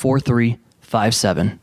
4357.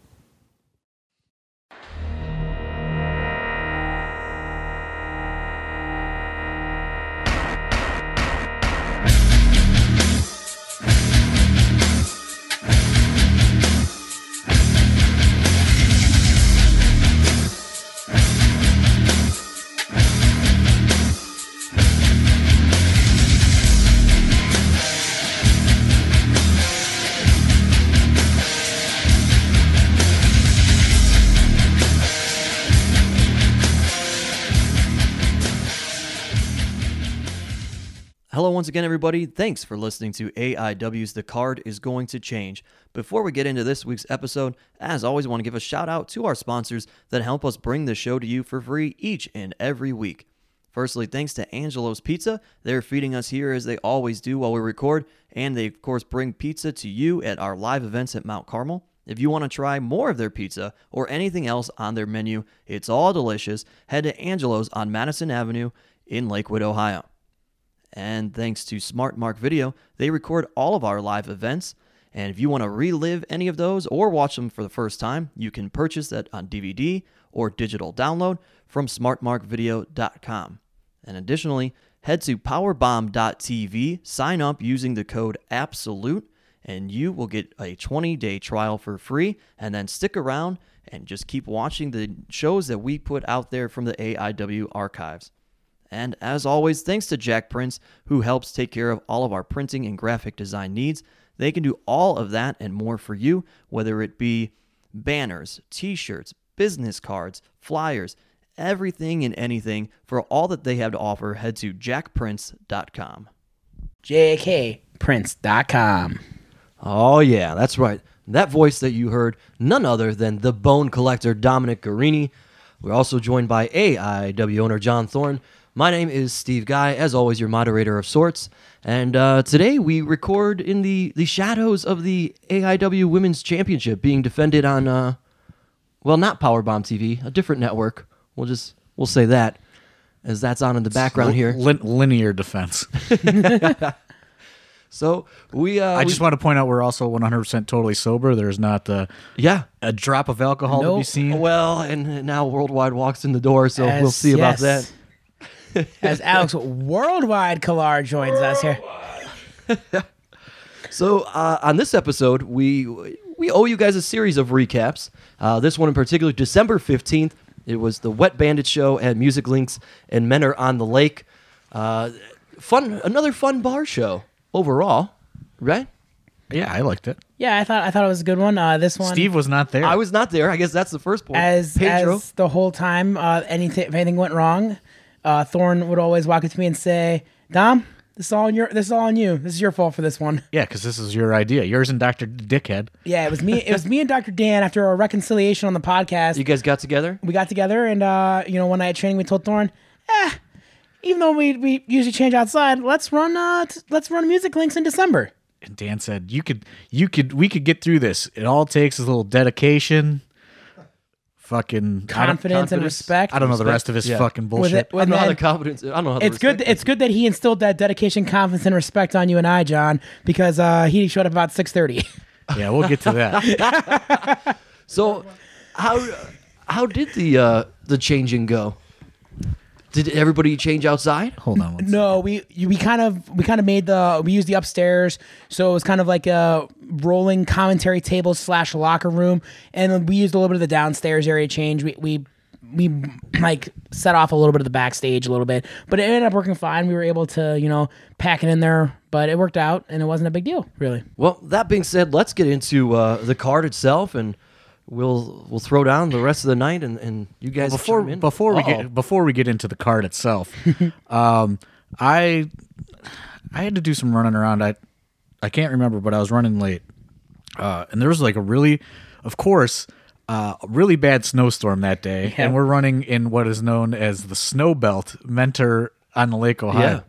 Once again, everybody. Thanks for listening to AIW's The Card is Going to Change. Before we get into this week's episode, as always, I want to give a shout out to our sponsors that help us bring the show to you for free each and every week. Firstly, thanks to Angelo's Pizza. They're feeding us here as they always do while we record, and they, of course, bring pizza to you at our live events at Mount Carmel. If you want to try more of their pizza or anything else on their menu, it's all delicious. Head to Angelo's on Madison Avenue in Lakewood, Ohio. And thanks to Smart Mark Video, they record all of our live events. And if you want to relive any of those or watch them for the first time, you can purchase that on DVD or digital download from smartmarkvideo.com. And additionally, head to powerbomb.tv, sign up using the code ABSOLUTE, and you will get a 20 day trial for free. And then stick around and just keep watching the shows that we put out there from the AIW archives. And as always, thanks to Jack Prince, who helps take care of all of our printing and graphic design needs. They can do all of that and more for you, whether it be banners, t shirts, business cards, flyers, everything and anything. For all that they have to offer, head to jackprince.com. jkprince.com. Oh, yeah, that's right. That voice that you heard, none other than the bone collector Dominic Garrini. We're also joined by AIW owner John Thorne. My name is Steve Guy, as always, your moderator of sorts. And uh, today we record in the, the shadows of the AIW Women's Championship being defended on, uh, well, not Powerbomb TV, a different network. We'll just we'll say that, as that's on in the background here. Lin- linear defense. So we, uh, I we- just want to point out we're also 100% totally sober. There's not uh, yeah. a drop of alcohol to be Nope. seen. Well, and now Worldwide walks in the door, so we'll As- see about that. As Alex Worldwide Kalar joins us here. So uh, on this episode, we we owe you guys a series of recaps. Uh, this one in particular, December fifteenth. It was the Wet Bandit show at Music Links and Mentor on the Lake. Uh, fun, another fun bar show overall, right? yeah, I liked it. Yeah, I thought I thought it was a good one. Uh, this one, Steve was not there. I was not there. I guess that's the first point. as Pedro. as the whole time, uh, anything if anything went wrong, uh, Thorne would always walk up to me and say, "Dom, this is all on your this is all on you. This is your fault for this one." yeah, because this is your idea. Yours and Dr. Dickhead. Yeah, it was me. It was me and Dr. Dan after our reconciliation on the podcast. you guys got together. we got together and uh, you know one night at training we told Thorne, eh, even though we we usually change outside, let's run uh t- let's run music links in December. And Dan said, "You could, you could, we could get through this. It all takes is a little dedication, fucking I Confidence, and respect. I don't, know the Respect. rest of his Yeah. fucking With bullshit. it, I with don't know how the confidence. I don't know how the it's good. respect It's good that he instilled that dedication, confidence, and respect on you and I, John, because uh, he showed up about six thirty. yeah, we'll get to that. So, how how did the uh, the changing go? Did everybody change outside? Hold on. One No, we we kind of we kind of made the we used the upstairs, so it was kind of like a rolling commentary table slash locker room, and we used a little bit of the downstairs area change. We we we like set off a little bit of the backstage a little bit, but it ended up working fine. We were able to you know pack it in there, but it worked out, and it wasn't a big deal really. Well, that being said, let's get into uh, the card itself, and we'll we'll throw down the rest of the night, and, and you guys before in. before we Uh-oh. get before we get into the card itself, um, I I had to do some running around. I I can't remember, but I was running late, uh, and there was like a really, of course, uh, a really bad snowstorm that day, and we're running in what is known as the snow belt, Mentor on the Lake Ohio.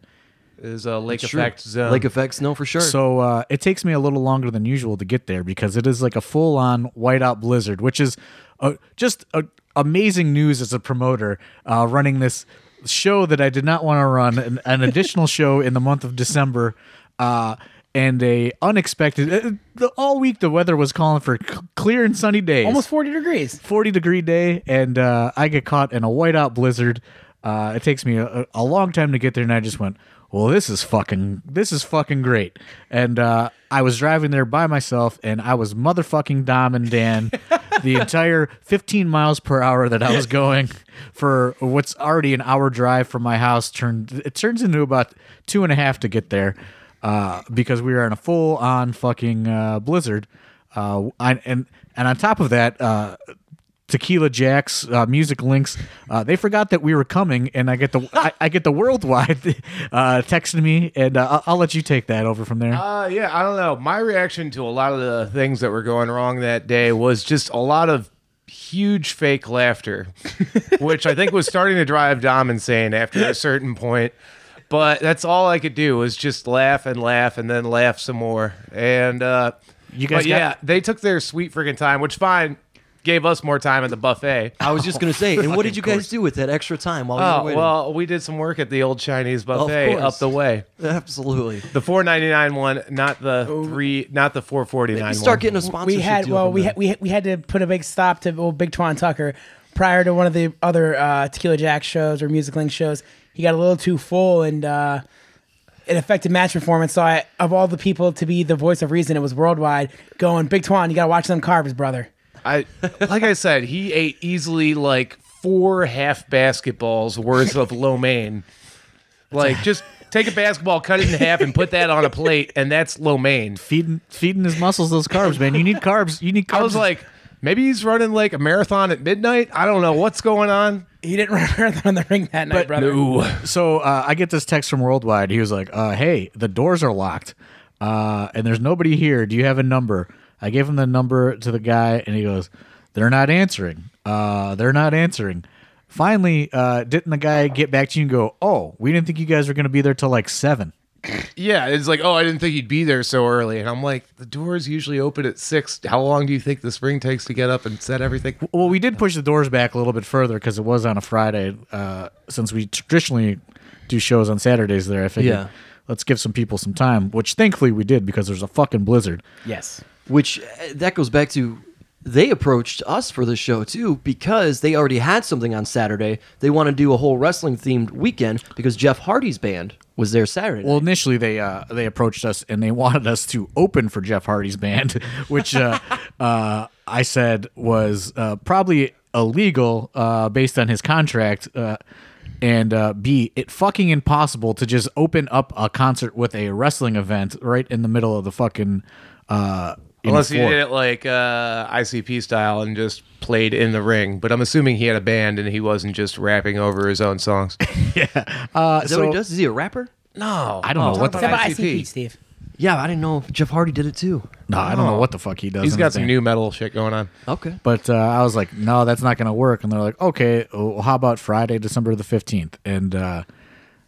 Yeah, is a lake True. effect zone. Lake effects, no, for sure. So uh, it takes me a little longer than usual to get there because it is like a full on whiteout blizzard, which is uh, just uh, amazing news as a promoter uh, running this show that I did not want to run, an, an additional show in the month of December. Uh, and a unexpected uh, the, all week the weather was calling for c- clear and sunny days Almost forty degrees. 40 degree day and uh, i get caught in a whiteout blizzard uh, it takes me a, a long time to get there and i just went well this is fucking this is fucking great. And uh, i was driving there by myself and i was motherfucking dom and dan the entire 15 miles per hour that i was going for what's already an hour drive from my house turned it turns into about two and a half to get there uh, because we were in a full on fucking uh, blizzard. Uh, I, and and on top of that, uh, Tequila Jacks, uh, Music Links, uh, they forgot that we were coming, and I get the I, I get the worldwide uh, texting me, and uh, I'll, I'll let you take that over from there. Uh, yeah, I don't know. My reaction to a lot of the things that were going wrong that day was just a lot of huge fake laughter, which I think was starting to drive Dom insane after a certain point. But that's all I could do was just laugh and laugh and then laugh some more. And uh, You guys but yeah, they took their sweet freaking time, which fine gave us more time at the buffet. I was just gonna say, and what did you guys do with that extra time while you were Oh waiting? well, we did some work at the old Chinese buffet course. up the way. absolutely. The four ninety nine one, not the three, not the four forty nine. You start getting a sponsorship. we had deal well from we them. had, we had, we had to put a big stop to old Big Twan Tucker prior to one of the other uh, Tequila Jack shows or Music Link shows. He got a little too full and uh, it affected match performance. So I, of all the people to be the voice of reason, it was worldwide going Big Twan. You got to watch them carbs, brother. I like I said, he ate easily like four half basketballs worth of lo mein. Like just take a basketball, cut it in half, and put that on a plate, and that's lo mein. feeding feeding his muscles those carbs, man. You need carbs. You need carbs. I was like, maybe he's running like a marathon at midnight. I don't know what's going on. He didn't run a marathon in the ring that night, brother. so uh, I get this text from Worldwide. He was like, uh, "Hey, the doors are locked, uh, and there's nobody here. Do you have a number?" I gave him the number to the guy, and he goes, "They're not answering. Uh, they're not answering." Finally, uh, didn't the guy get back to you and go, "Oh, we didn't think you guys were going to be there till like 7. Yeah, it's like, oh, I didn't think he'd be there so early, and I'm like, the doors usually open at six. How long do you think the spring takes to get up and set everything? Well, we did push the doors back a little bit further because it was on a Friday. Uh, since we traditionally do shows on Saturdays there, I figured Yeah. Let's give some people some time, which thankfully we did because there's a fucking blizzard. Yes. which uh, that goes back to they approached us for the show too because they already had something on Saturday. They want to do a whole wrestling themed weekend because Jeff Hardy's band was there Saturday. Well, initially they uh, they approached us and they wanted us to open for Jeff Hardy's band, which uh, uh, I said was uh, probably illegal uh, based on his contract. And uh, B, it fucking impossible to just open up a concert with a wrestling event right in the middle of the fucking. Uh, Unless he did it like uh, ICP style and just played in the ring. But I'm assuming he had a band and he wasn't just rapping over his own songs. Yeah, uh, is that what he does? Is he a rapper? no, I don't know what the It's about ICP. ICP, Steve. Yeah, I didn't know Jeff Hardy did it too. No, I don't know what the fuck he does. He's in got his some band. new metal shit going on. Okay. But uh, I was like, no, that's not going to work. And they're like, okay, well, how about Friday, December the fifteenth? And uh,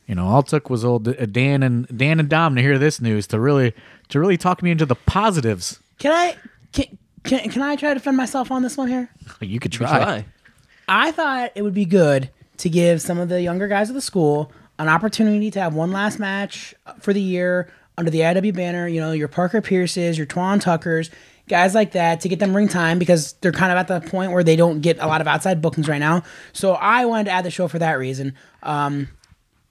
you know, all it took was old uh, Dan and Dan and Dom to hear this news to really to really talk me into the positives. Can I can, can, can I try to defend myself on this one here? You could try. Try. I thought it would be good to give some of the younger guys of the school an opportunity to have one last match for the year under the IW banner. You know, your Parker Pierces, your Twan Tuckers, guys like that to get them ring time because they're kind of at the point where they don't get a lot of outside bookings right now. So I wanted to add the show for that reason. Um,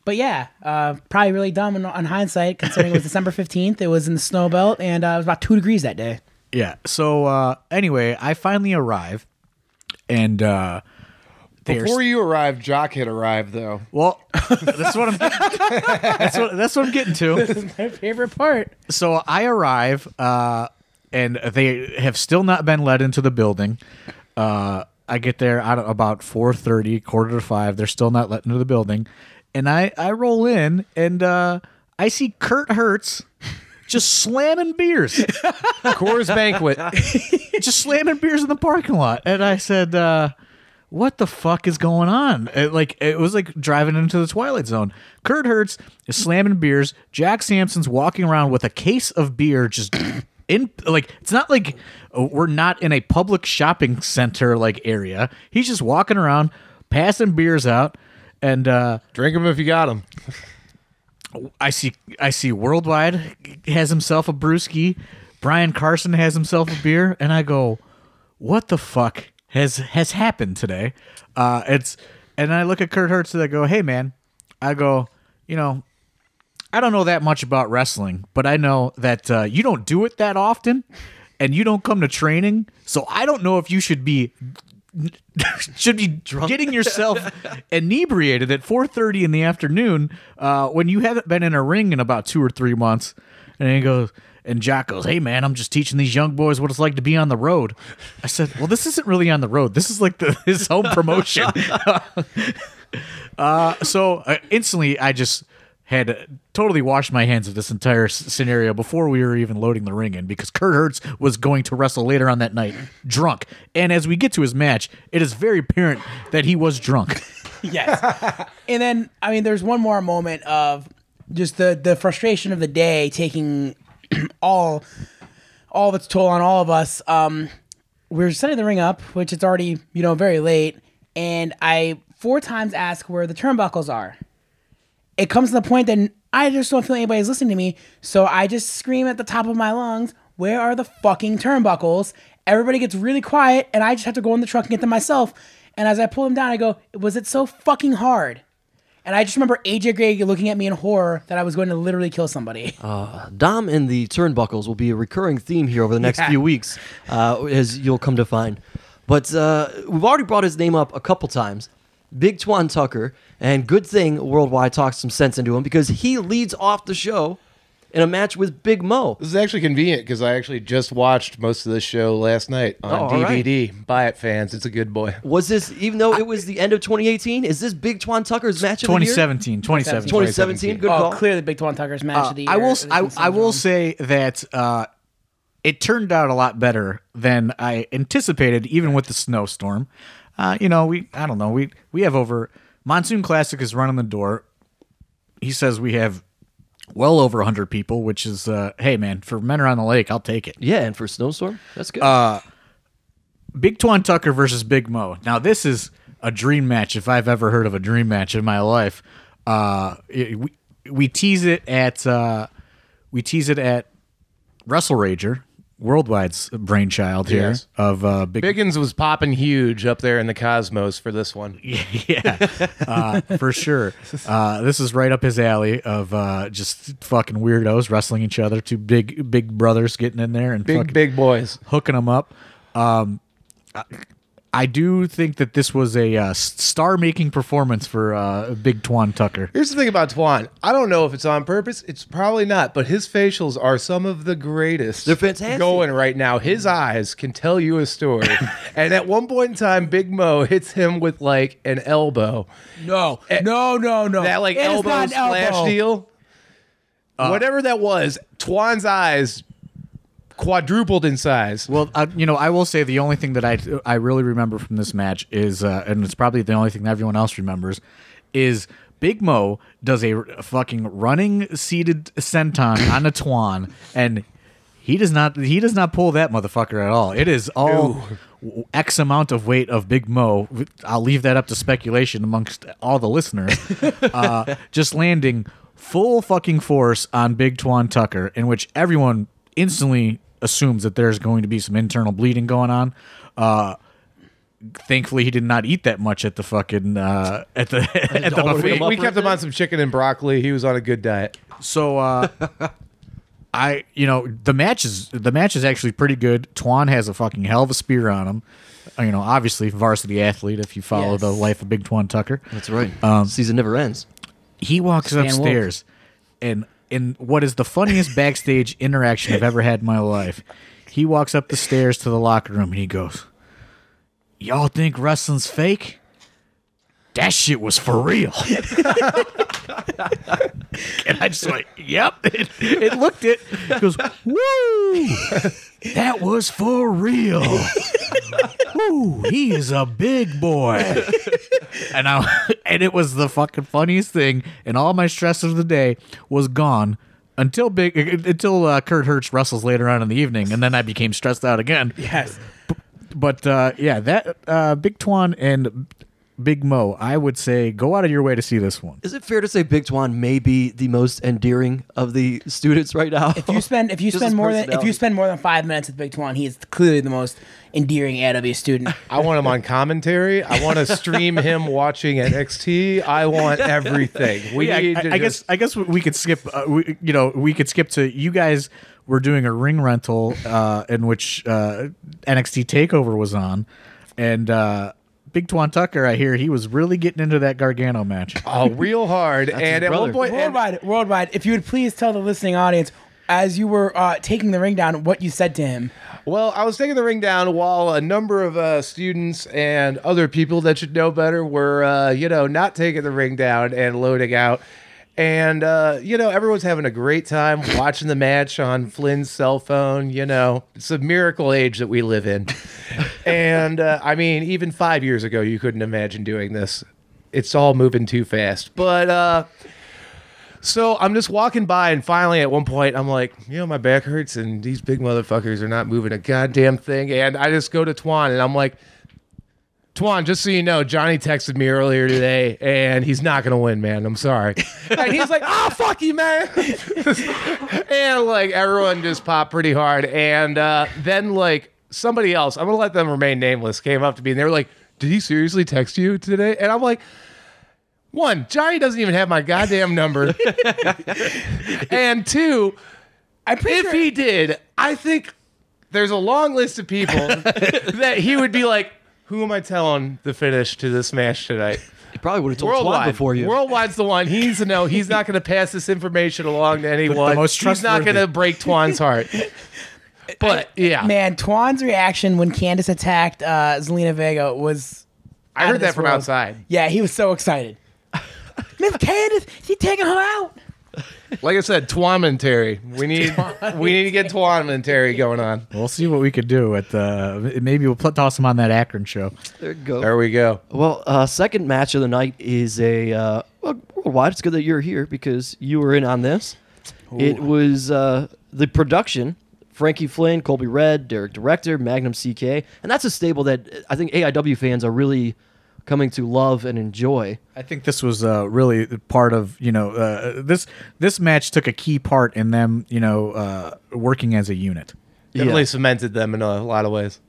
but yeah, uh, probably really dumb on hindsight considering it was December 15th. It was in the snow belt and uh, it was about two degrees that day. Yeah. So uh, anyway, I finally arrive, and they're- Before you arrived, Jock had arrived though. well, that's what I'm. that's what that's what I'm getting to. This is my favorite part. So I arrive, uh, and they have still not been let into the building. Uh, I get there at about four thirty, quarter to five. They're still not let into the building, and I I roll in, and uh, I see Kurt Hertz just slamming beers. Coors Banquet. just slamming beers in the parking lot. And I said, uh, what the fuck is going on? It, like it was like driving into the twilight zone. Kurt Hertz is slamming beers. Jack Sampson's walking around with a case of beer just in like it's not like uh, we're not in a public shopping center like area. He's just walking around passing beers out and uh Drink them if you got them. I see I see Worldwide has himself a brewski. Brian Carson has himself a beer, and I go, "What the fuck has has happened today?" Uh, it's and I look at Kurt Hertz and I go, "Hey man," I go, "You know, I don't know that much about wrestling, but I know that uh, you don't do it that often, and you don't come to training, so I don't know if you should be." should be getting yourself inebriated at 4.30 in the afternoon uh, when you haven't been in a ring in about two or three months and he goes and jack goes hey man i'm just teaching these young boys what it's like to be on the road i said well this isn't really on the road this is like the, his home promotion uh, so uh, instantly i just had totally washed my hands of this entire s- scenario before we were even loading the ring in because Kurt Hertz was going to wrestle later on that night drunk. And as we get to his match, it is very apparent that he was drunk. Yes. and then I mean there's one more moment of just the the frustration of the day taking all all of its toll on all of us. Um we're setting the ring up, which it's already, you know, very late, and I four times ask where the turnbuckles are. It comes to the point that I just don't feel anybody's listening to me, so I just scream at the top of my lungs, "Where are the fucking turnbuckles?" Everybody gets really quiet, and I just have to go in the truck and get them myself. And as I pull them down, I go, "Was it so fucking hard?" And I just remember AJ Gray looking at me in horror that I was going to literally kill somebody. Dom and the turnbuckles will be a recurring theme here over the next Yeah. few weeks, uh, as you'll come to find. But uh, we've already brought his name up a couple times. Big Twan Tucker, and good thing Worldwide talks some sense into him because he leads off the show in a match with Big Mo. This is actually convenient because I actually just watched most of this show last night on Oh, all right. DVD. Buy it, fans. It's a good boy. Was this, even though it was the end of 2018, is this Big Twan Tucker's match of the year? 2017, 2017. 2017, good oh, call. clearly Big Twan Tucker's match Uh, of the year. I will. is I, I will say that uh, it turned out a lot better than I anticipated, even with the snowstorm. Uh, you know, we I don't know. We we have over Monsoon Classic is running the door. He says we have well over 100 people, which is uh, hey man, for men around the lake, I'll take it. Yeah, and for Snowstorm, that's good. Big Twan Tucker versus Big Mo. Now this is a dream match if I've ever heard of a dream match in my life. Uh, it- we we tease it at uh, we tease it at Wrestle Rager, Worldwide's brainchild here Yes. of uh, Big. Biggins was popping huge up there in the cosmos for this one. yeah, uh, for sure. Uh, this is right up his alley of uh, just fucking weirdos wrestling each other. Two big big brothers getting in there and Big, fucking- big boys. hooking them up. Um, I, I do think that this was a uh, star-making performance for uh, Big Twan Tucker. Here's the thing about Twan. I don't know if it's on purpose. It's probably not, but his facials are some of the greatest. They're fantastic. Going right now. His eyes can tell you a story. and at one point in time, Big Mo hits him with like an elbow. no, no, no, no. That like It is elbow not an splash elbow. deal. Whatever that was, Twan's eyes quadrupled in size. Well, uh, you know, I will say the only thing that I I really remember from this match is, uh, and it's probably the only thing that everyone else remembers, is Big Mo does a, fucking running seated senton on a Twan, and he does not he does not pull that motherfucker at all. It is all. X amount of weight of Big Mo. I'll leave that up to speculation amongst all the listeners. uh, just landing full fucking force on Big Twan Tucker, in which everyone instantly assumes that there's going to be some internal bleeding going on. Uh, thankfully, he did not eat that much at the fucking uh, at the at the all buffet. We, we kept him on some chicken and broccoli. He was on a good diet. So uh I you know the match is the match is actually pretty good. Twan has a fucking hell of a spear on him. Uh, You know, obviously varsity athlete if you follow Yes. the life of Big Twan Tucker. That's right. Um, Season never ends. He walks Stan Wolf. upstairs and in what is the funniest backstage interaction I've ever had in my life. He walks up the stairs to the locker room and he goes, "Y'all think wrestling's fake? That shit was for real." and I just went, "Yep." It, it looked it. He goes, "Woo! That was for real." Woo! He is a big boy. and I and it was the fucking funniest thing, and all my stress of the day was gone until big until uh, Kurt Hertz wrestles later on in the evening, and then I became stressed out again. Yes. But uh, yeah, that uh, Big Twan and Big Mo, I would say go out of your way to see this one. Is it fair to say Big Twan may be the most endearing of the students right now? If you spend if you Just spend more than if you spend more than five minutes with Big Twan, he is clearly the most endearing AW student. I want him on commentary. I want to stream him watching NXT. I want everything. We Yeah, need I, to I guess I guess we could skip. Uh, we, you know, we could skip to you guys were doing a ring rental uh, in which uh, NXT Takeover was on, and uh, Big Twan Tucker. I hear he was really getting into that Gargano match. oh, real hard. and his at one brother. point, and- worldwide, worldwide. If you would please tell the listening audience, as you were uh, taking the ring down, what you said to him. Well, I was taking the ring down while a number of uh, students and other people that should know better were, uh, you know, not taking the ring down and loading out. And, uh, you know, everyone's having a great time watching the match on Flynn's cell phone. You know, it's a miracle age that we live in. and, uh, I mean, even five years ago, you couldn't imagine doing this. It's all moving too fast. But, uh, so I'm just walking by, and finally, at one point, I'm like, you know, my back hurts, and these big motherfuckers are not moving a goddamn thing. And I just go to Twan, and I'm like, Twan, just so you know, Johnny texted me earlier today, and he's not gonna win, man. I'm sorry. and he's like, oh, fuck you, man. and like everyone just popped pretty hard. And uh, then like somebody else, I'm gonna let them remain nameless, came up to me, and they were like, did he seriously text you today? And I'm like. One, Johnny doesn't even have my goddamn number. and two, if sure he did, I think there's a long list of people that he would be like, who am I telling the finish to this match tonight? He probably would have told Twan Worldwide. before you. Worldwide's the one. He needs to know he's not going to pass this information along to anyone. most he's not going to break Twan's heart. But yeah, man, Twan's reaction when Candace attacked uh, Zelina Vega was. I heard that from world. outside. Yeah, he was so excited. Miss Candace, she taking her out. Like I said, Twanmentary. We need we need to get Twan and Terry going on. We'll see what we could do at the. Maybe we'll put, toss him on that Akron show. there you go. There we go. Well, uh, second match of the night is a uh, well, worldwide. It's good that you're here because you were in on this. It was uh, the production: Frankie Flynn, Colby Red, Derek Director, Magnum CK, and that's a stable that I think AIW fans are really coming to love and enjoy. I think this was uh, really part of you know uh, this this match took a key part in them you know uh, working as a unit. Definitely Yeah. cemented them in a lot of ways.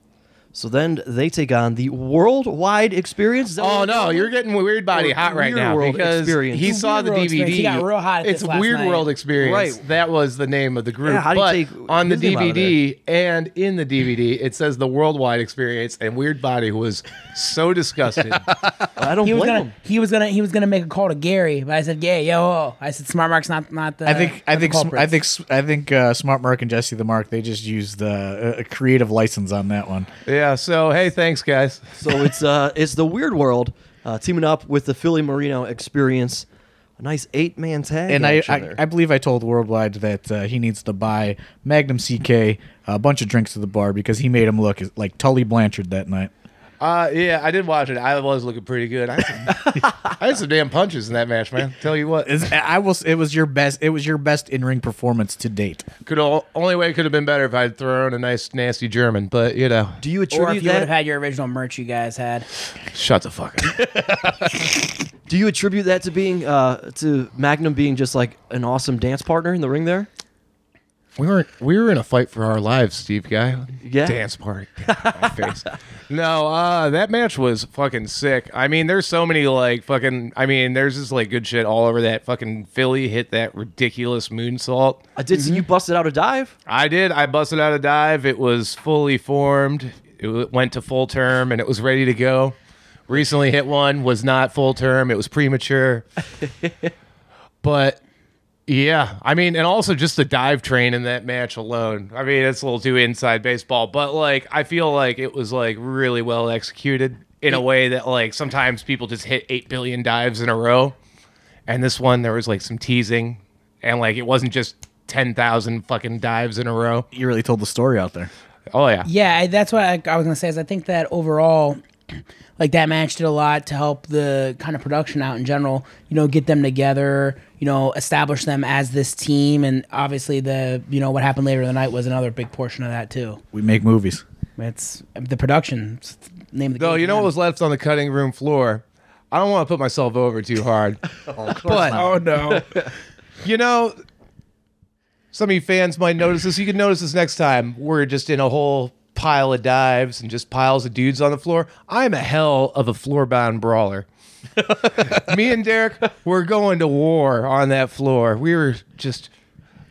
So then they take on the worldwide experience. Oh no, you're getting Weird Body Or hot right now World because Experience. he saw Weird the DVD. experience. He got real hot at It's this last Weird night. World Experience. Right. That was the name of the group. Yeah, how do you but take on the his name out of DVD and in the DVD, it says the Worldwide Experience, and Weird Body was so disgusted. I don't He was blame gonna him. he was gonna he was gonna make a call to Gary, but I said, "Yeah, yo." I said, "Smart Mark's not not the." I think I think sm- I think s- I think uh, Smart Mark and Jesse the Mark they just used the uh, a creative license on that one. yeah. So hey, thanks guys. So it's uh it's the Weird World uh, teaming up with the Philly Marino Experience. A nice eight man tag. And I, I. I believe I told Worldwide that uh, he needs to buy Magnum CK a bunch of drinks to the bar because he made him look like Tully Blanchard that night. Uh, yeah, I did watch it. I was looking pretty good. I had, some, I had some damn punches in that match, man. Tell you what, Is- I was it was your best it was your best in ring performance to date. could only way it could have been better if I'd thrown a nice nasty German. But you know, Do you or if attribute you would have that? had your original merch you guys had. shut the fuck up. Do you attribute that to being uh to Magnum being just like an awesome dance partner in the ring there? We were we were in a fight for our lives, Steve guy. Yeah. Dance party. No, uh, that match was fucking sick. I mean, there's so many like fucking. I mean, there's just like good shit all over that. Fucking Philly hit that ridiculous moonsault. I did see you busted out a dive. I did. I busted out a dive. It was fully formed. It went to full term and it was ready to go. Recently hit one was not full term. It was premature. but yeah, I mean, and also just the dive train in that match alone. I mean, it's a little too inside baseball, but like I feel like it was like really well executed in a way that like sometimes people just hit 8 billion dives in a row. And this one there was like some teasing and like it wasn't just 10,000 fucking dives in a row. You really told the story out there. Oh yeah. Yeah, that's what I, I was gonna say. Is I think that overall, like that match did a lot to help the kind of production out in general. You know, get them together. You know, establish them as this team, and obviously the you know what happened later in the night was another big portion of that too. We make movies. It's the production. It's the name of the Though game you know for what was left on the cutting room floor? I don't want to put myself over too hard. Oh, but Oh no! you know, some of you fans might notice this. You can notice this next time. We're just in a whole pile of dives and just piles of dudes on the floor. I'm a hell of a floorbound brawler. Me and Derek, we're going to war on that floor. We were just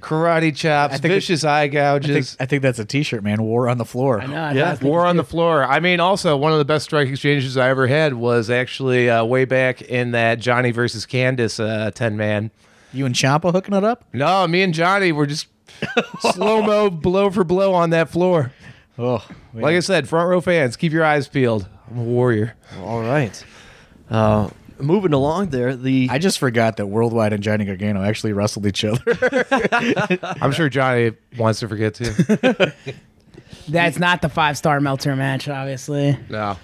karate chops, think vicious eye I think, gouges. I think that's a T-shirt, man. War on the floor. I know. I Yeah, was thinking War on the floor. I mean, also one of the best strike exchanges I ever had was actually uh, way back in that Johnny versus Candace uh, ten man. You and Champa hooking it up? No, me and Johnny were just slow mo, blow for blow on that floor. Oh, Like I said, front row fans, keep your eyes peeled. I'm a warrior. All right. Uh, moving along there, the I just forgot that Worldwide and Johnny Gargano actually wrestled each other. I'm sure Johnny wants to forget too. That's not the five star Meltzer match, obviously. no.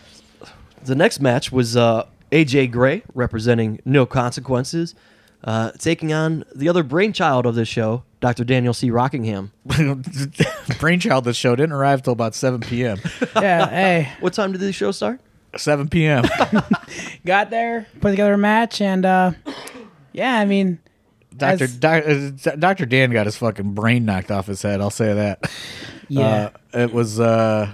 the next match was uh, AJ Gray representing No Consequences, uh, taking on the other brainchild of this show, Dr. Daniel C. Rockingham. Brainchild this show didn't arrive till about 7 p.m. Yeah. hey, What time did the show start? 7 p.m. got there, put together a match, and uh, yeah, I mean, Dr. As- Doc, uh, Dr. Dan got his fucking brain knocked off his head. I'll say that. yeah. Uh, it was uh,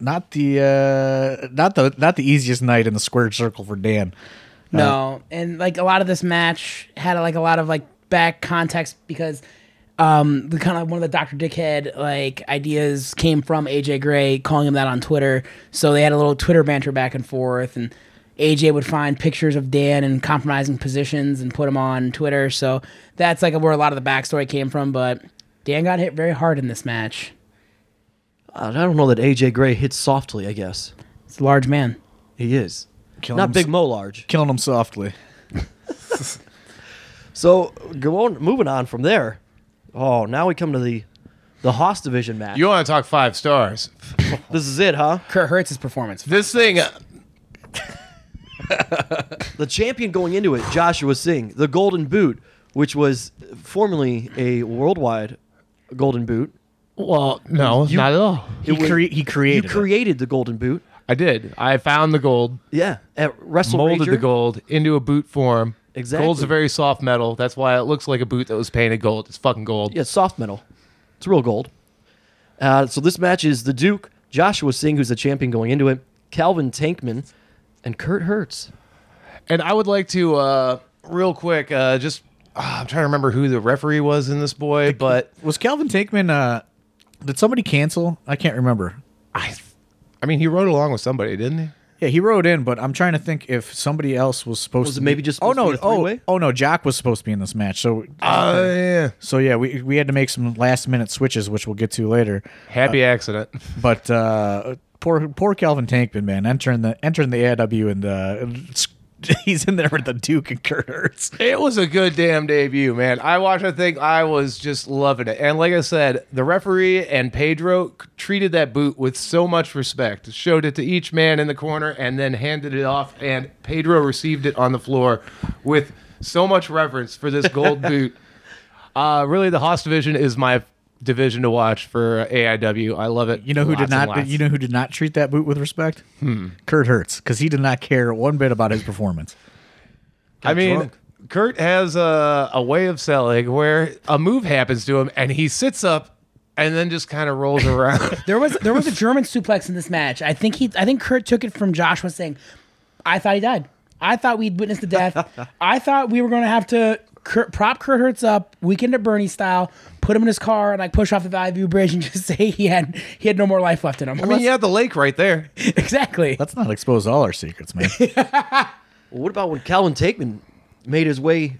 not the uh, not the not the easiest night in the squared circle for Dan. No, and like a lot of this match had like a lot of like back context because um the kind of one of the Dr. Dickhead like ideas came from AJ Gray calling him that on Twitter. So they had a little Twitter banter back and forth and AJ would find pictures of Dan in compromising positions and put them on Twitter. So that's like where a lot of the backstory came from, but Dan got hit very hard in this match. Uh, I don't know that AJ Gray hits softly, I guess. It's a large man. He is. Killing Not him Big s- Mo large. Killing him softly. So, go on, moving on from there. Oh, now we come to the the Hoss division match. You want to talk five stars? this is it, huh? Kurt Hurts' performance. This thing, uh, The champion going into it, Joshua Singh, the Golden Boot, which was formerly a worldwide Golden Boot. well, no, You- not at all. He, was- cre- he You created it. created the Golden Boot. I did. I found the gold, Yeah, at Wrestle molded Rager. the gold into a boot form. Exactly. Gold's a very soft metal. That's why it looks like a boot that was painted gold. It's fucking gold. Yeah, it's soft metal. It's real gold. Uh, so this match is the Duke, Joshua Singh, who's the champion going into it, Calvin Tankman, and Kurt Hertz. And I would like to, uh, real quick, uh, just ah, I'm trying to remember who the referee was in this boy, but Was Calvin Tankman? Uh, did somebody cancel? I can't remember. I, I mean, he rode along with somebody, didn't he? Yeah, he wrote in, but I'm trying to think if somebody else was supposed Was to. it maybe be- just Oh supposed to no! be a Oh, three-way? oh no! Jack was supposed to be in this match. So, Oh yeah. so yeah, we we had to make some last minute switches, which we'll get to later. Happy accident. But uh, poor poor Calvin Tankman, man, entering the entering the AIW and uh, he's in there with the Duke and Kurt Hurts. It was a good damn debut, man. I watched. I think I was just loving it. And like I said, the referee and Pedro treated that boot with so much respect. Showed it to each man in the corner, and then handed it off. And Pedro received it on the floor with so much reverence for this gold boot. Uh, really, the Hoss division is my division to watch for AIW. I love it. You know who Lots did not? You know who did not treat that boot with respect? Hmm. Kurt Hurts, because he did not care one bit about his performance. I mean, drunk. Kurt has a, a way of selling where a move happens to him and he sits up and then just kind of rolls around. There was there was a German suplex in this match. I think he I think Kurt took it from Joshua Singh, "I thought he died. I thought we'd witnessed the death. I thought we were going to have to Kurt, prop Kurt Hurts up, weekend at Bernie style, put him in his car and like push off the Valley View Bridge and just say he had he had no more life left in him. I mean, you have the lake right there. exactly. Let's not expose all our secrets, man. Well, what about when Calvin Tankman made his way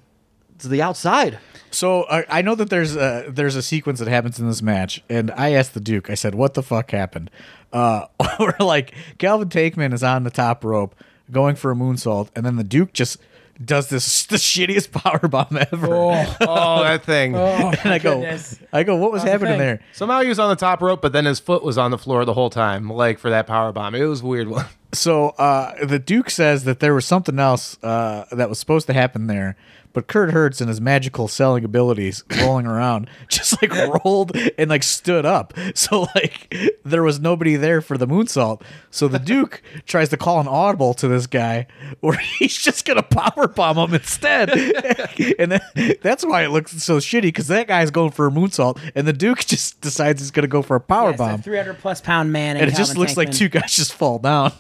to the outside? So uh, I know that there's a, there's a sequence that happens in this match, and I asked the Duke. I said, "What the fuck happened?" Uh, where like Calvin Tankman is on the top rope going for a moonsault, and then the Duke just does this the shittiest power bomb ever. Oh, Oh, that thing. oh and I go, goodness. I go, what was How's happening thing? there? Somehow he was on the top rope, but then his foot was on the floor the whole time, like for that power bomb. It was a weird one. So uh, the Duke says that there was something else uh, that was supposed to happen there, but Kurt Hertz and his magical selling abilities rolling around just like rolled and like stood up. So like there was nobody there for the moonsault. So the Duke tries to call an audible to this guy, or he's just gonna power bomb him instead. and that's why it looks so shitty because that guy's going for a moonsault, and the Duke just decides he's gonna go for a power bomb, Three hundred plus pound man, and it just looks like two guys just fall down.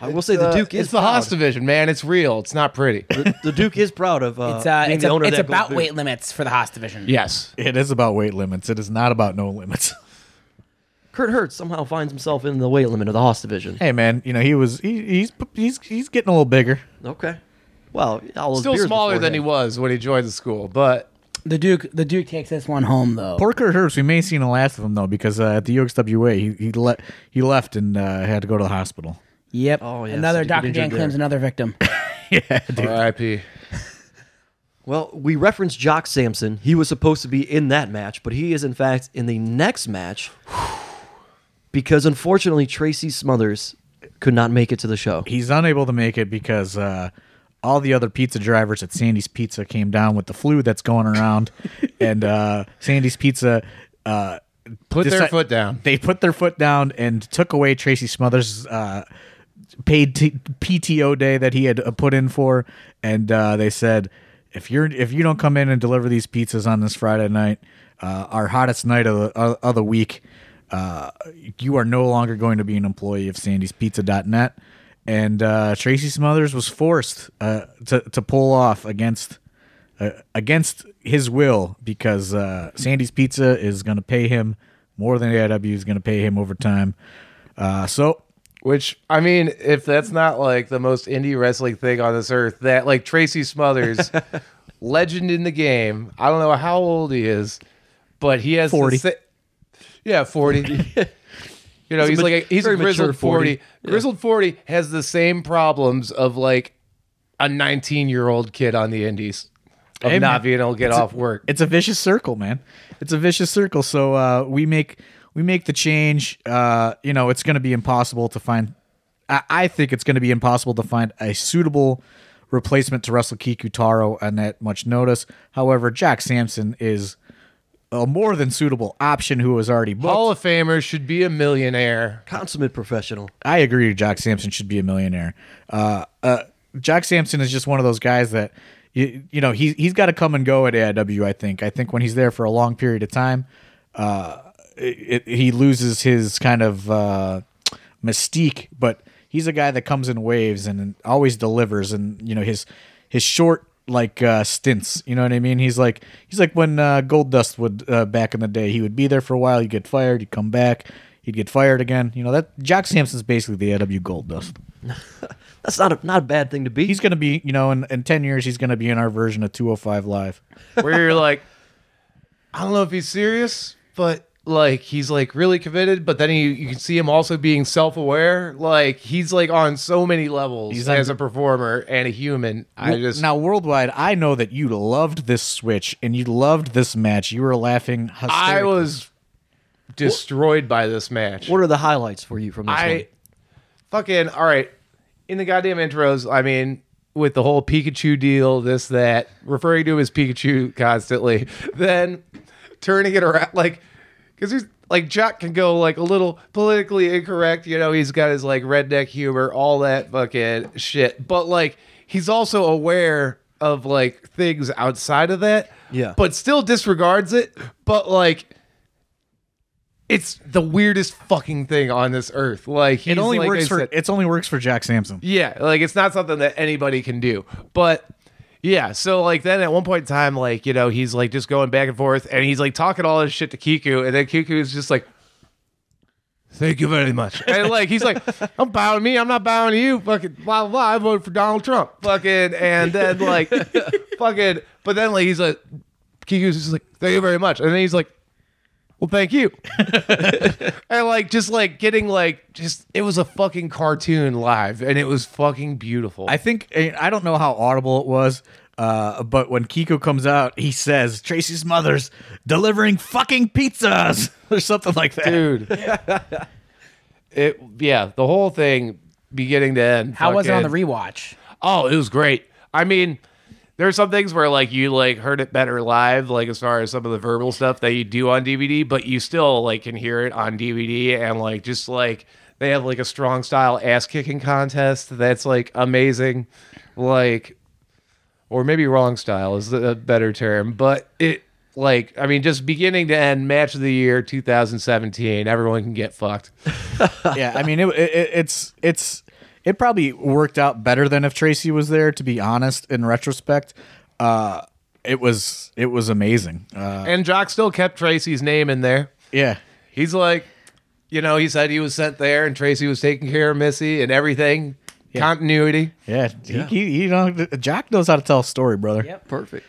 I will say the Duke is it's the proud. Hoss division, man. It's real. It's not pretty. The, the Duke is proud of uh, It's uh, being it's, the a, owner of it's that gold about boot. weight limits for the Hoss division. yes. It is about weight limits. It is not about no limits. Kurt Hurts somehow finds himself in the weight limit of the Hoss division. Hey man, you know he was he, he's he's he's getting a little bigger. Okay. Well, all those Still beers smaller before than he him. was when he joined the school, but The Duke the Duke takes this one home though. Poor Kurt Hurts, we may see the last of him though because uh, at the UXWA he he let he left and uh, had to go to the hospital. Yep. Oh, yes, Another he got Dr. Dan injured claims there. another victim. yeah, dude. R.I.P. Well, we referenced Jock Sampson. He was supposed to be in that match, but he is in fact in the next match because unfortunately Tracy Smothers could not make it to the show. He's unable to make it because uh, all the other pizza drivers at Sandy's Pizza came down with the flu that's going around, and uh, Sandy's Pizza. Uh, Put their foot down. They put their foot down and took away Tracy Smothers' uh, paid t- PTO day that he had uh, put in for, and uh, they said, if you're if you don't come in and deliver these pizzas on this Friday night, uh, our hottest night of the of the week, uh, you are no longer going to be an employee of Sandy'sPizza.net. And uh, Tracy Smothers was forced uh, to to pull off against uh, against his will because uh, Sandy's Pizza is going to pay him more than AIW is going to pay him over time. Uh, so Which I mean, if that's not like the most indie wrestling thing on this earth, that like Tracy Smothers, legend in the game. I don't know how old he is, but he has the 40. sa- yeah, forty. you know, He's a he's ma- like a, he's a grizzled 40. forty. Grizzled forty has the same problems of like a nineteen-year-old kid on the indies of Hey, not being able to get off work. it's a vicious circle, man. It's a vicious circle. So uh, we make we make the change. Uh, you know, it's going to be impossible to find. I, I think it's going to be impossible to find a suitable replacement to Russell Kikutaro on that much notice. However, Jack Sampson is a more than suitable option who was already booked. Hall of Famer should be a millionaire. Consummate professional. I agree. Jack Sampson should be a millionaire. Uh, uh, Jack Sampson is just one of those guys that you, you know he he's got to come and go at AIW. I think. I think when he's there for a long period of time, uh, it, it- he loses his kind of uh, mystique. But he's a guy that comes in waves and always delivers. And you know his his short like uh, stints. You know what I mean? He's like he's like when uh, Gold Dust would uh, back in the day. He would be there for a while. He'd get fired. He'd come back. He'd get fired again. You know that Jack Sampson's basically the AW Gold Dust. That's not a not a bad thing to be. He's gonna be, you know, in, in ten years he's gonna be in our version of 205 Live. where you're like, I don't know if he's serious, but like he's like really committed. But then he, you can see him also being self aware. Like he's like on so many levels He's on- as a performer and a human. I just now worldwide, I know that you loved this switch and you loved this match. You were laughing. I hysterically. was destroyed by this match. what are the highlights for you from this one? I fucking all right. In the goddamn intros, I mean, with the whole Pikachu deal, this that, referring to him as Pikachu constantly, then turning it around like because he's like Jack can go like a little politically incorrect, you know, he's got his like redneck humor, all that fucking shit. But like he's also aware of like things outside of that. Yeah. But still disregards it. But like it's the weirdest fucking thing on this earth. Like he's, It only like works I for said- it's only works for Jack Sampson. yeah, like it's not something that anybody can do. But yeah, so like then at one point in time, like, you know, he's like just going back and forth and he's like talking all this shit to Kiku, and then Kiku is just like Thank you very much. And like he's like, I'm bowing to me, I'm not bowing to you. Fucking blah blah blah. I voted for Donald Trump. Fucking and then like fucking but then like he's like Kiku's just like, Thank you very much. And then he's like, Well, thank you. and like just like getting like just it was a fucking cartoon live and it was fucking beautiful. I think I don't know how audible it was, uh, but when Kiko comes out, he says Tracy's mother's delivering fucking pizzas or something like that. dude. it yeah, the whole thing beginning to end. How was it on the fucking- rewatch? Oh, it was great. I mean, there's some things where like you like heard it better live, like as far as some of the verbal stuff that you do on DVD, but you still like can hear it on DVD and like just like they have like a strong style ass kicking contest that's like amazing. Like or maybe wrong style is a better term, but it like I mean just beginning to end match of the year 2017, everyone can get fucked. yeah, I mean, it, it, it's it's it probably worked out better than if Tracy was there. To be honest, in retrospect, uh, it was it was amazing. Uh, And Jock still kept Tracy's name in there. yeah, He's like, you know, he said he was sent there and Tracy was taking care of Missy and everything. Continuity. yeah, He, he, you know, Jack knows how to tell a story, brother. Yep. Perfect.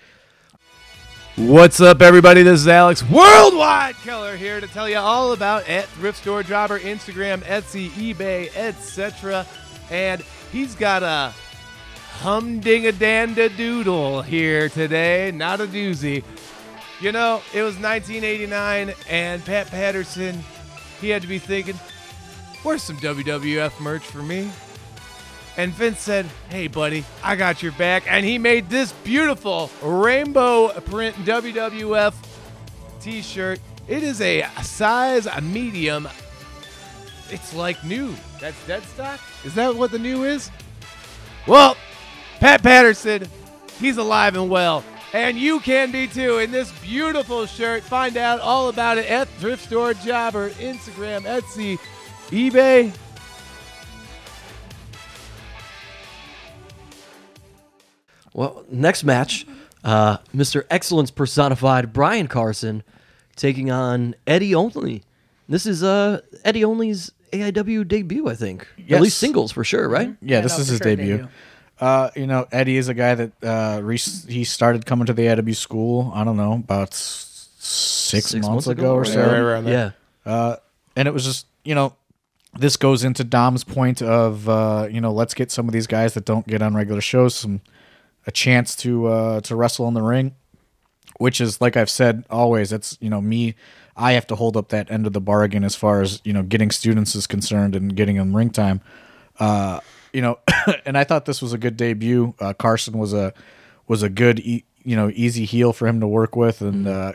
What's up, everybody? This is Alex Worldwide Keller here to tell you all about at Thrift Store Jobber, Instagram, Etsy, eBay, etc. And he's got a humdingadanda doodle here today, not a doozy. You know, it was 1989, and Pat Patterson, he had to be thinking, where's some WWF merch for me? And Vince said, Hey, buddy, I got your back. And he made this beautiful rainbow print WWF t shirt. It is a size medium. It's like new. That's dead stock? Is that what the new is? Well, Pat Patterson, he's alive and well. And you can be too in this beautiful shirt. Find out all about it at Thrift Store Jobber, Instagram, Etsy, eBay. Well, next match, uh, Mr. Excellence personified Brian Carson taking on Eddie Only. This is uh, Eddie Only's AIW debut, I think. At least singles for sure, right? Yeah, Yeah, this no, is his sure, debut. debut. Uh, you know, Eddie is a guy that uh, re- he started coming to the AW school. I don't know about s- six, months, ago, or right? so. Right, right around there. Yeah. Uh, and it was just you know this goes into dom's point of uh, you know let's get some of these guys that don't get on regular shows some a chance to uh, to wrestle in the ring which is like i've said always it's you know me i have to hold up that end of the bargain as far as you know getting students is concerned and getting them ring time. Uh, you know and i thought this was a good debut. Uh, carson was a was a good e- you know easy heel for him to work with. And uh,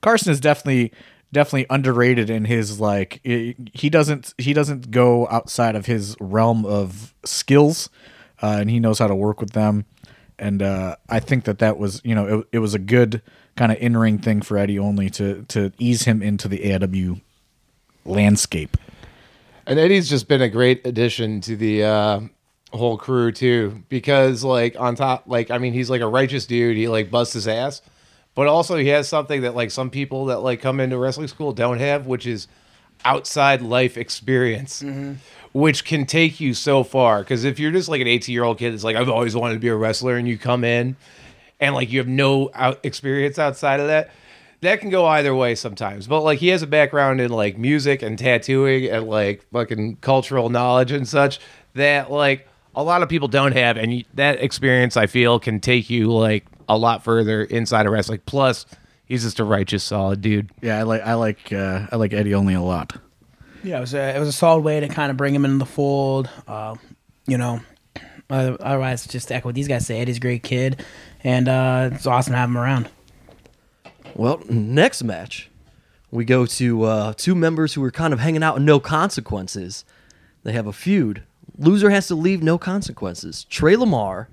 carson is definitely definitely underrated in his like i- he doesn't he doesn't go outside of his realm of skills uh, and he knows how to work with them. And uh, I think that that was you know it, it was a good kind of in ring thing for Eddie only to to ease him into the AW landscape. And Eddie's just been a great addition to the uh, whole crew too, because like on top, like I mean, he's like a righteous dude. He like busts his ass, but also he has something that like some people that like come into wrestling school don't have, which is outside life experience, which can take you so far. Because if you're just like an 18 year old kid that's like I've always wanted to be a wrestler, and you come in and like you have no out experience outside of that that can go either way sometimes but like he has a background in like music and tattooing and like fucking cultural knowledge and such that like a lot of people don't have and you, that experience i feel can take you like a lot further inside of wrestling plus he's just a righteous solid dude Yeah, I like I like uh, I like Eddie only a lot. Yeah, it was a, it was a solid way to kind of bring him into the fold. Uh, you know, uh, otherwise, just to echo what these guys say, Eddie's a great kid, and uh, it's awesome to have him around. Well, next match, we go to uh, two members who are kind of hanging out in no consequences. They have a feud. Loser has to leave no consequences. Trey Lamar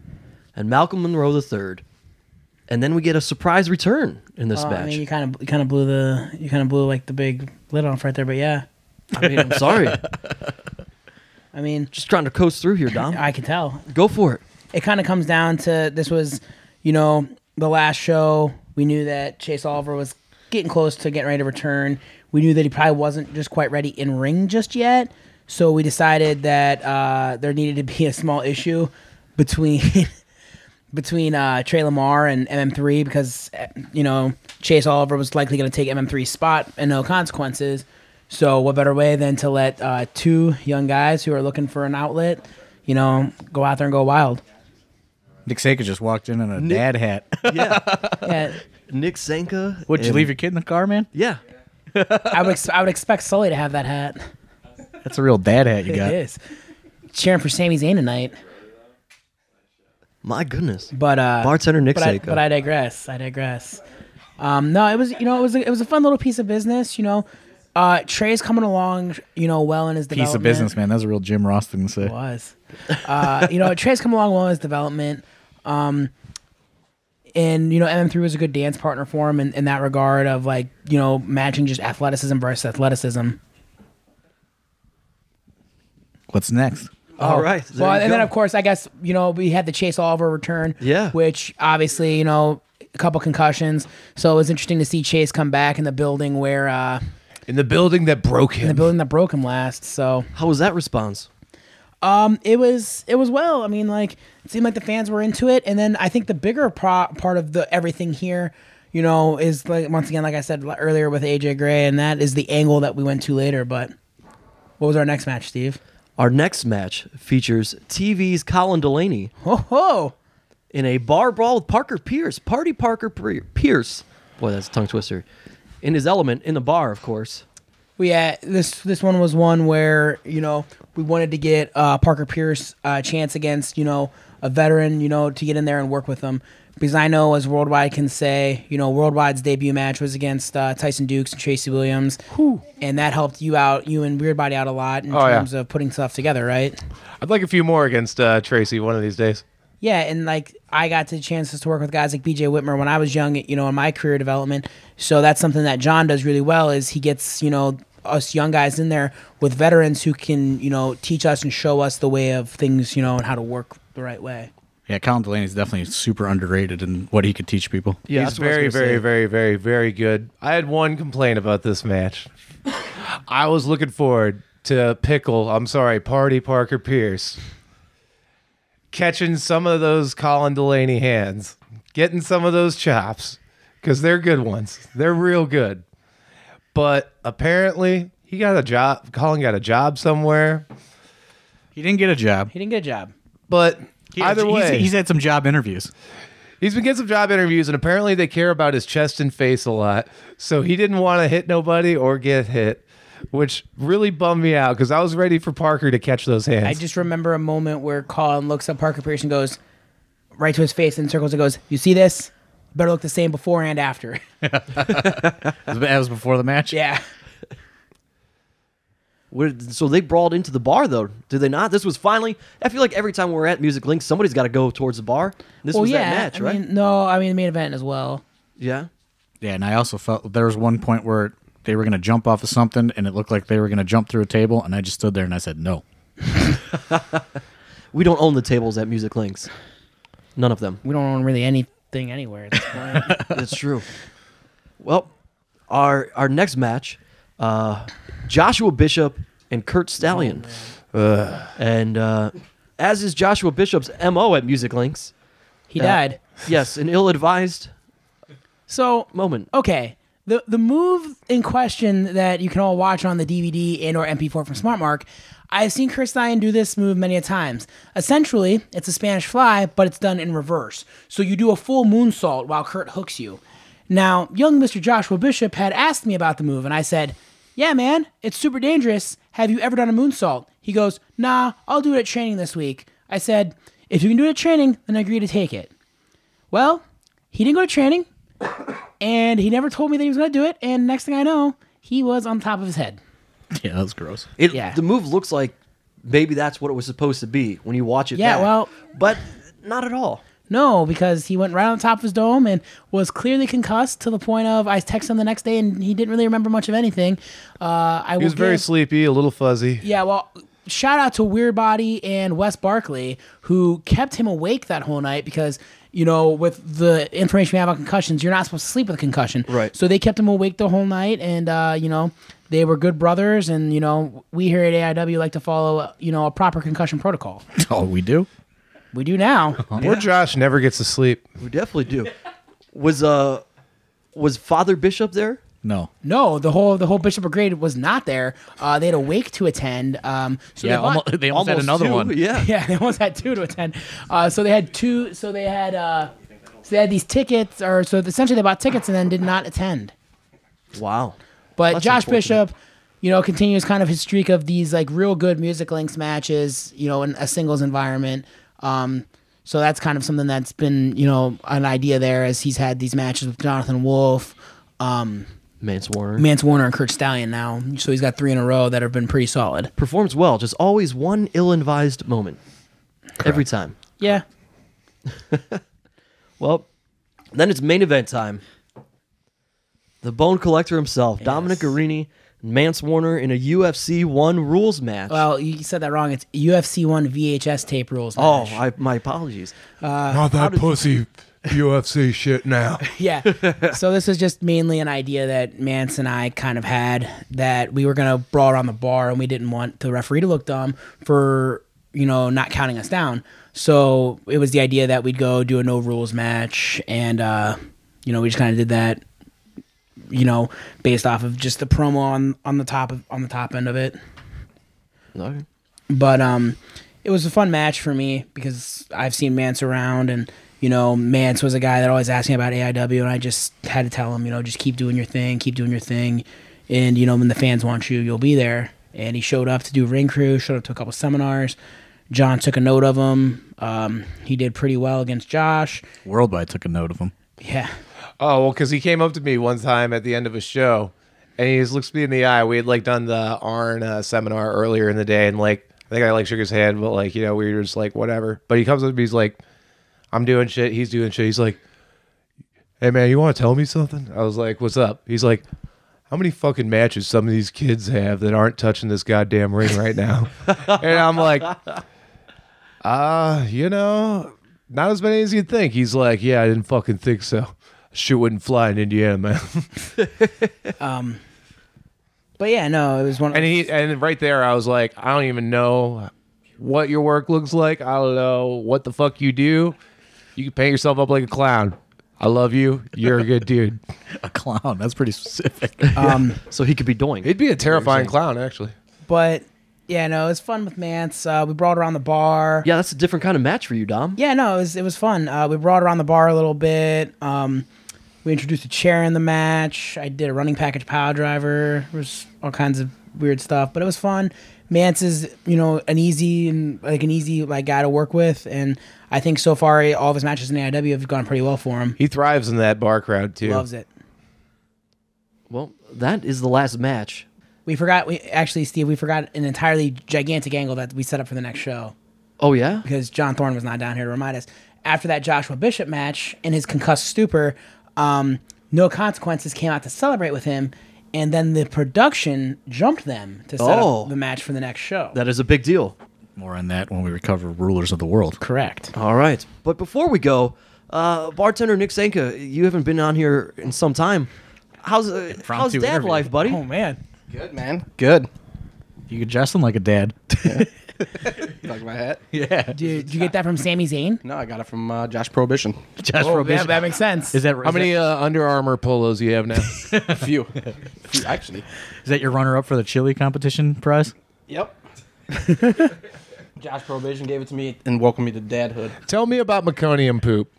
and Malcolm Monroe III. And then we get a surprise return in this match. I mean, you kind of you kind of blew the you kind of blew like the big lid off right there, but yeah. I mean, I'm sorry. I mean, Just trying to coast through here, Dom. I can tell. Go for it. It kind of comes down to this was, you know, the last show. We knew that Chase Oliver was getting close to getting ready to return. We knew that he probably wasn't just quite ready in ring just yet. So we decided that uh, there needed to be a small issue between between uh, Trey Lamar and MM3 because you know Chase Oliver was likely going to take MM3's spot and no consequences. So what better way than to let uh, two young guys who are looking for an outlet, you know, go out there and go wild. Nick Seika just walked in in a dad hat. Yeah. Yeah, Nick Sanka. Would you and- leave your kid in the car, man? Yeah. I would ex- I would expect Sully to have that hat. That's a real dad hat you It got. is cheering for Sami Zayn tonight, My goodness. but uh, Bartender Nick but I, Seika. but I digress. I digress. Um, no, it was you know it was a, it was a fun little piece of business. You know, uh, Trey's coming along. You know, well in his Piece development. of business, man. That's a real Jim Ross thing to say. was. Uh, you know, Trey's come along well in his development. Um, and, you know, MM3 was a good dance partner for him in, in that regard of like, you know, matching just athleticism versus athleticism. What's next? All right. there Well, you and then go. of course, I guess, you know, we had the Chase Oliver return. Yeah. Which obviously, you know, a couple concussions. So it was interesting to see Chase come back in the building where, uh, In the building that broke him, in the building that broke him last. So How was that response? Um, it was it was well. I mean, like it seemed like the fans were into it, and then I think the bigger pro- part of the everything here, you know, is like once again, like I said earlier with AJ Gray, and that is the angle that we went to later. But what was our next match, Steve? Our next match features TV's Colin Delaney Ho ho! in a bar brawl with Parker Pierce. Party Parker Pierce. Boy, that's a tongue twister. In his element, in the bar, of course. Well, yeah, this this one was one where you know we wanted to get uh, Parker Pierce a chance against you know a veteran, you know, to get in there and work with him. Because I know, as Worldwide can say, you know, Worldwide's debut match was against uh, Tyson Dukes and Tracy Williams, and that helped you out, you and Weird Body out a lot in Oh, yeah. terms of putting stuff together, right? I'd like a few more against uh, Tracy one of these days. Yeah, and like I got the chances to work with guys like BJ Whitmer when I was young, you know, in my career development. So that's something that John does really well is he gets, you know, us young guys in there with veterans who can, you know, teach us and show us the way of things, you know, and how to work the right way. Yeah, Colin Delaney's definitely super underrated in what he could teach people. Yeah, He's that's what I was very, very, say. very, very, very good. I had one complaint about this match. I was looking forward to Pickle, I'm sorry, Party Parker Pierce, catching some of those Colin Delaney hands, getting some of those chops, because they're good ones. They're real good. But apparently, he got a job. Colin got a job somewhere. He didn't get a job. He didn't get a job. But He- either he's- way, he's had some job interviews. He's been getting some job interviews, and apparently they care about his chest and face a lot. So he didn't want to hit nobody or get hit, which really bummed me out because I was ready for Parker to catch those hands. I just remember a moment where Colin looks at Parker Pierce and goes right to his face and circles and goes, "You see this? Better look the same before and after." That was before the match. yeah. What- So they brawled into the bar, though, did they not? This was finally. I feel like every time we're at Music Link, somebody's got to go towards the bar. This well, was yeah. that match, I right? mean, no, I mean the main event as well. yeah. Yeah, and I also felt there was one point where they were going to jump off of something, and it looked like they were going to jump through a table, and I just stood there and I said no. We don't own the tables at Music Links. None of them. We don't own really anything anywhere at this point. That's true. Well, our our next match, uh, Joshua Bishop and Curt Stallion, and uh, as is Joshua Bishop's mo at Music Links. he Yeah. died. Yes, an ill-advised So moment. okay, the the move in question that you can all watch on the DVD and or MP4 from SmartMark. I've seen Chris Stein do this move many a times. Essentially, it's a Spanish fly, but it's done in reverse. So you do a full moonsault while Curt hooks you. Now, young Mr. Joshua Bishop had asked me about the move, and I said, Yeah, man, it's super dangerous. Have you ever done a moonsault? He goes, Nah, I'll do it at training this week. I said, If you can do it at training, then I agree to take it. Well, he didn't go to training, and he never told me that he was going to do it. And next thing I know, he was on top of his head. Yeah, that was gross. It, Yeah. The move looks like maybe that's what it was supposed to be when you watch it. Yeah, back. well- but not at all. No, because he went right on top of his dome and was clearly concussed to the point of I texted him the next day and he didn't really remember much of anything. Uh, I He was very sleepy, a little fuzzy. Yeah, well, shout out to Weird Body and Wes Barkley who kept him awake that whole night because you know with the information we have on concussions, you're not supposed to sleep with a concussion. Right. So they kept him awake the whole night, and uh, you know they were good brothers, and you know we here at AIW like to follow you know a proper concussion protocol. Oh, we do. We do now. Poor Josh never gets to sleep. We definitely do. Was uh was Father Bishop there? No. No, the whole the whole Bishop Brigade was not there. Uh, they had a wake to attend. Um, so Yeah, they bought- almost, they almost, had another two, one. Yeah. Yeah, they almost had two to attend. Uh, so they had two. So they had. Uh, so they had these tickets, or so essentially they bought tickets and then did not attend. Wow. But That's Josh. Bishop, you know, continues kind of his streak of these like real good music links matches. You know, in a singles environment. Um, so that's kind of something that's been you know an idea there as he's had these matches with Jonathan Wolf. Um, Mance Warner. Mance Warner and Curt Stallion now, so he's got three in a row that have been pretty solid. Performs well, just always one ill-advised moment. Every time. Yeah, Well, then it's main event time. The Bone Collector himself, Dominic Garrini, and Mance Warner in a UFC One rules match. well, you said that wrong. It's UFC one VHS tape rules. oh. I, my apologies. Uh, Not that pussy UFC shit now. Yeah. so this is just mainly an idea that Mance and I kind of had that we were gonna brawl around the bar and we didn't want the referee to look dumb for you know not counting us down. So it was the idea that we'd go do a no rules match and uh, you know we just kind of did that. You know, based off of just the promo on on the top of on the top end of it. Okay. But um, it was a fun match for me because I've seen Mance around, and you know, Mance was a guy that always asked me about AIW, and I just had to tell him, you know, just keep doing your thing, keep doing your thing, and you know, when the fans want you, you'll be there. And he showed up to do ring crew, showed up to a couple seminars. John took a note of him. Um, he did pretty well against Josh. Worldwide took a note of him. Yeah, Oh well, because he came up to me one time at the end of a show, and he just looks me in the eye. We had like done the Arn uh, seminar earlier in the day, and like I think I like shook his hand, but like you know we were just like whatever. But he comes up to me, he's like, "I'm doing shit." He's doing shit. He's like, "Hey man, you want to tell me something?" I was like, "What's up?" He's like. How many fucking matches some of these kids have that aren't touching this goddamn ring right now? and I'm like, uh, you know, not as many as you'd think. He's like, yeah, I didn't fucking think so. Shit wouldn't fly in Indiana, man. um, but yeah, no, it was one. Of, and he and right there, I was like, I don't even know what your work looks like. I don't know what the fuck you do. You can paint yourself up like a clown. I love you. You're a good dude. A clown. That's pretty specific. um, So he could be doing. He'd be a terrifying clown, actually. but yeah, no, it was fun with Mance. Uh, we brought around the bar. Yeah, that's a different kind of match for you, Dom. Yeah, no, it was it was fun. Uh, we brought around the bar a little bit. Um, we introduced a chair in the match. I did a running package power driver. There was all kinds of weird stuff, but it was fun. Mance is, you know, an easy and like an easy like guy to work with, and I think so far all of his matches in AIW have gone pretty well for him. He thrives in that bar crowd too. Loves it. Well, that is the last match. We forgot. We actually, Steve, we forgot an entirely gigantic angle that we set up for the next show. Oh yeah. because John Thorne was not down here to remind us. After that Joshua Bishop match in his concussed stupor, um, no consequences came out to celebrate with him, and then the production jumped them to set Oh. up the match for the next show. That is a big deal. More on that when we recover rulers of the world. Correct. All right. But before we go, uh, bartender Nick Sanka, you haven't been on here in some time. How's uh, how's dad interview. life, buddy? Oh man, Good man. Good. You could dress him like a dad. You like my hat? yeah. did, did you get that from Sami Zayn? No, I got it from uh, Josh Prohibition. Josh Oh, Prohibition. that, that makes sense. Is that How many uh, Under Armour polos do you have now? A few. few, actually. Is that your runner up for the chili competition prize? Yep. Josh Prohibition gave it to me and welcomed me to dadhood. Tell me about meconium poop.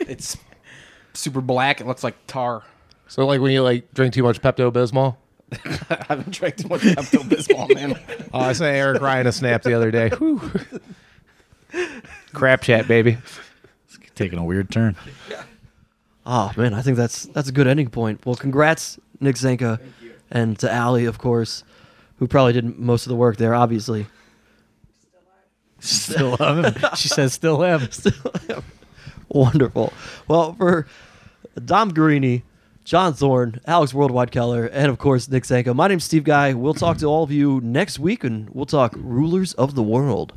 It's super black. It looks like tar. So like when you like drink too much Pepto Bismol. I haven't drank too much Pepto Bismol, man. Oh, I saw Eric Ryan a snap the other day. Whew. Crap chat, baby. Taking a weird turn. Oh man, I think that's that's a good ending point. Well, congrats, Nick Zanka, and to Allie, of course, who probably did most of the work there. Obviously, Still him. She says still him. Wonderful. Well, for Dom Garrini, John Thorne, Alex Worldwide Keller, and of course Nick Sanko, my name's Steve Guy. We'll talk to all of you next week and we'll talk rulers of the world.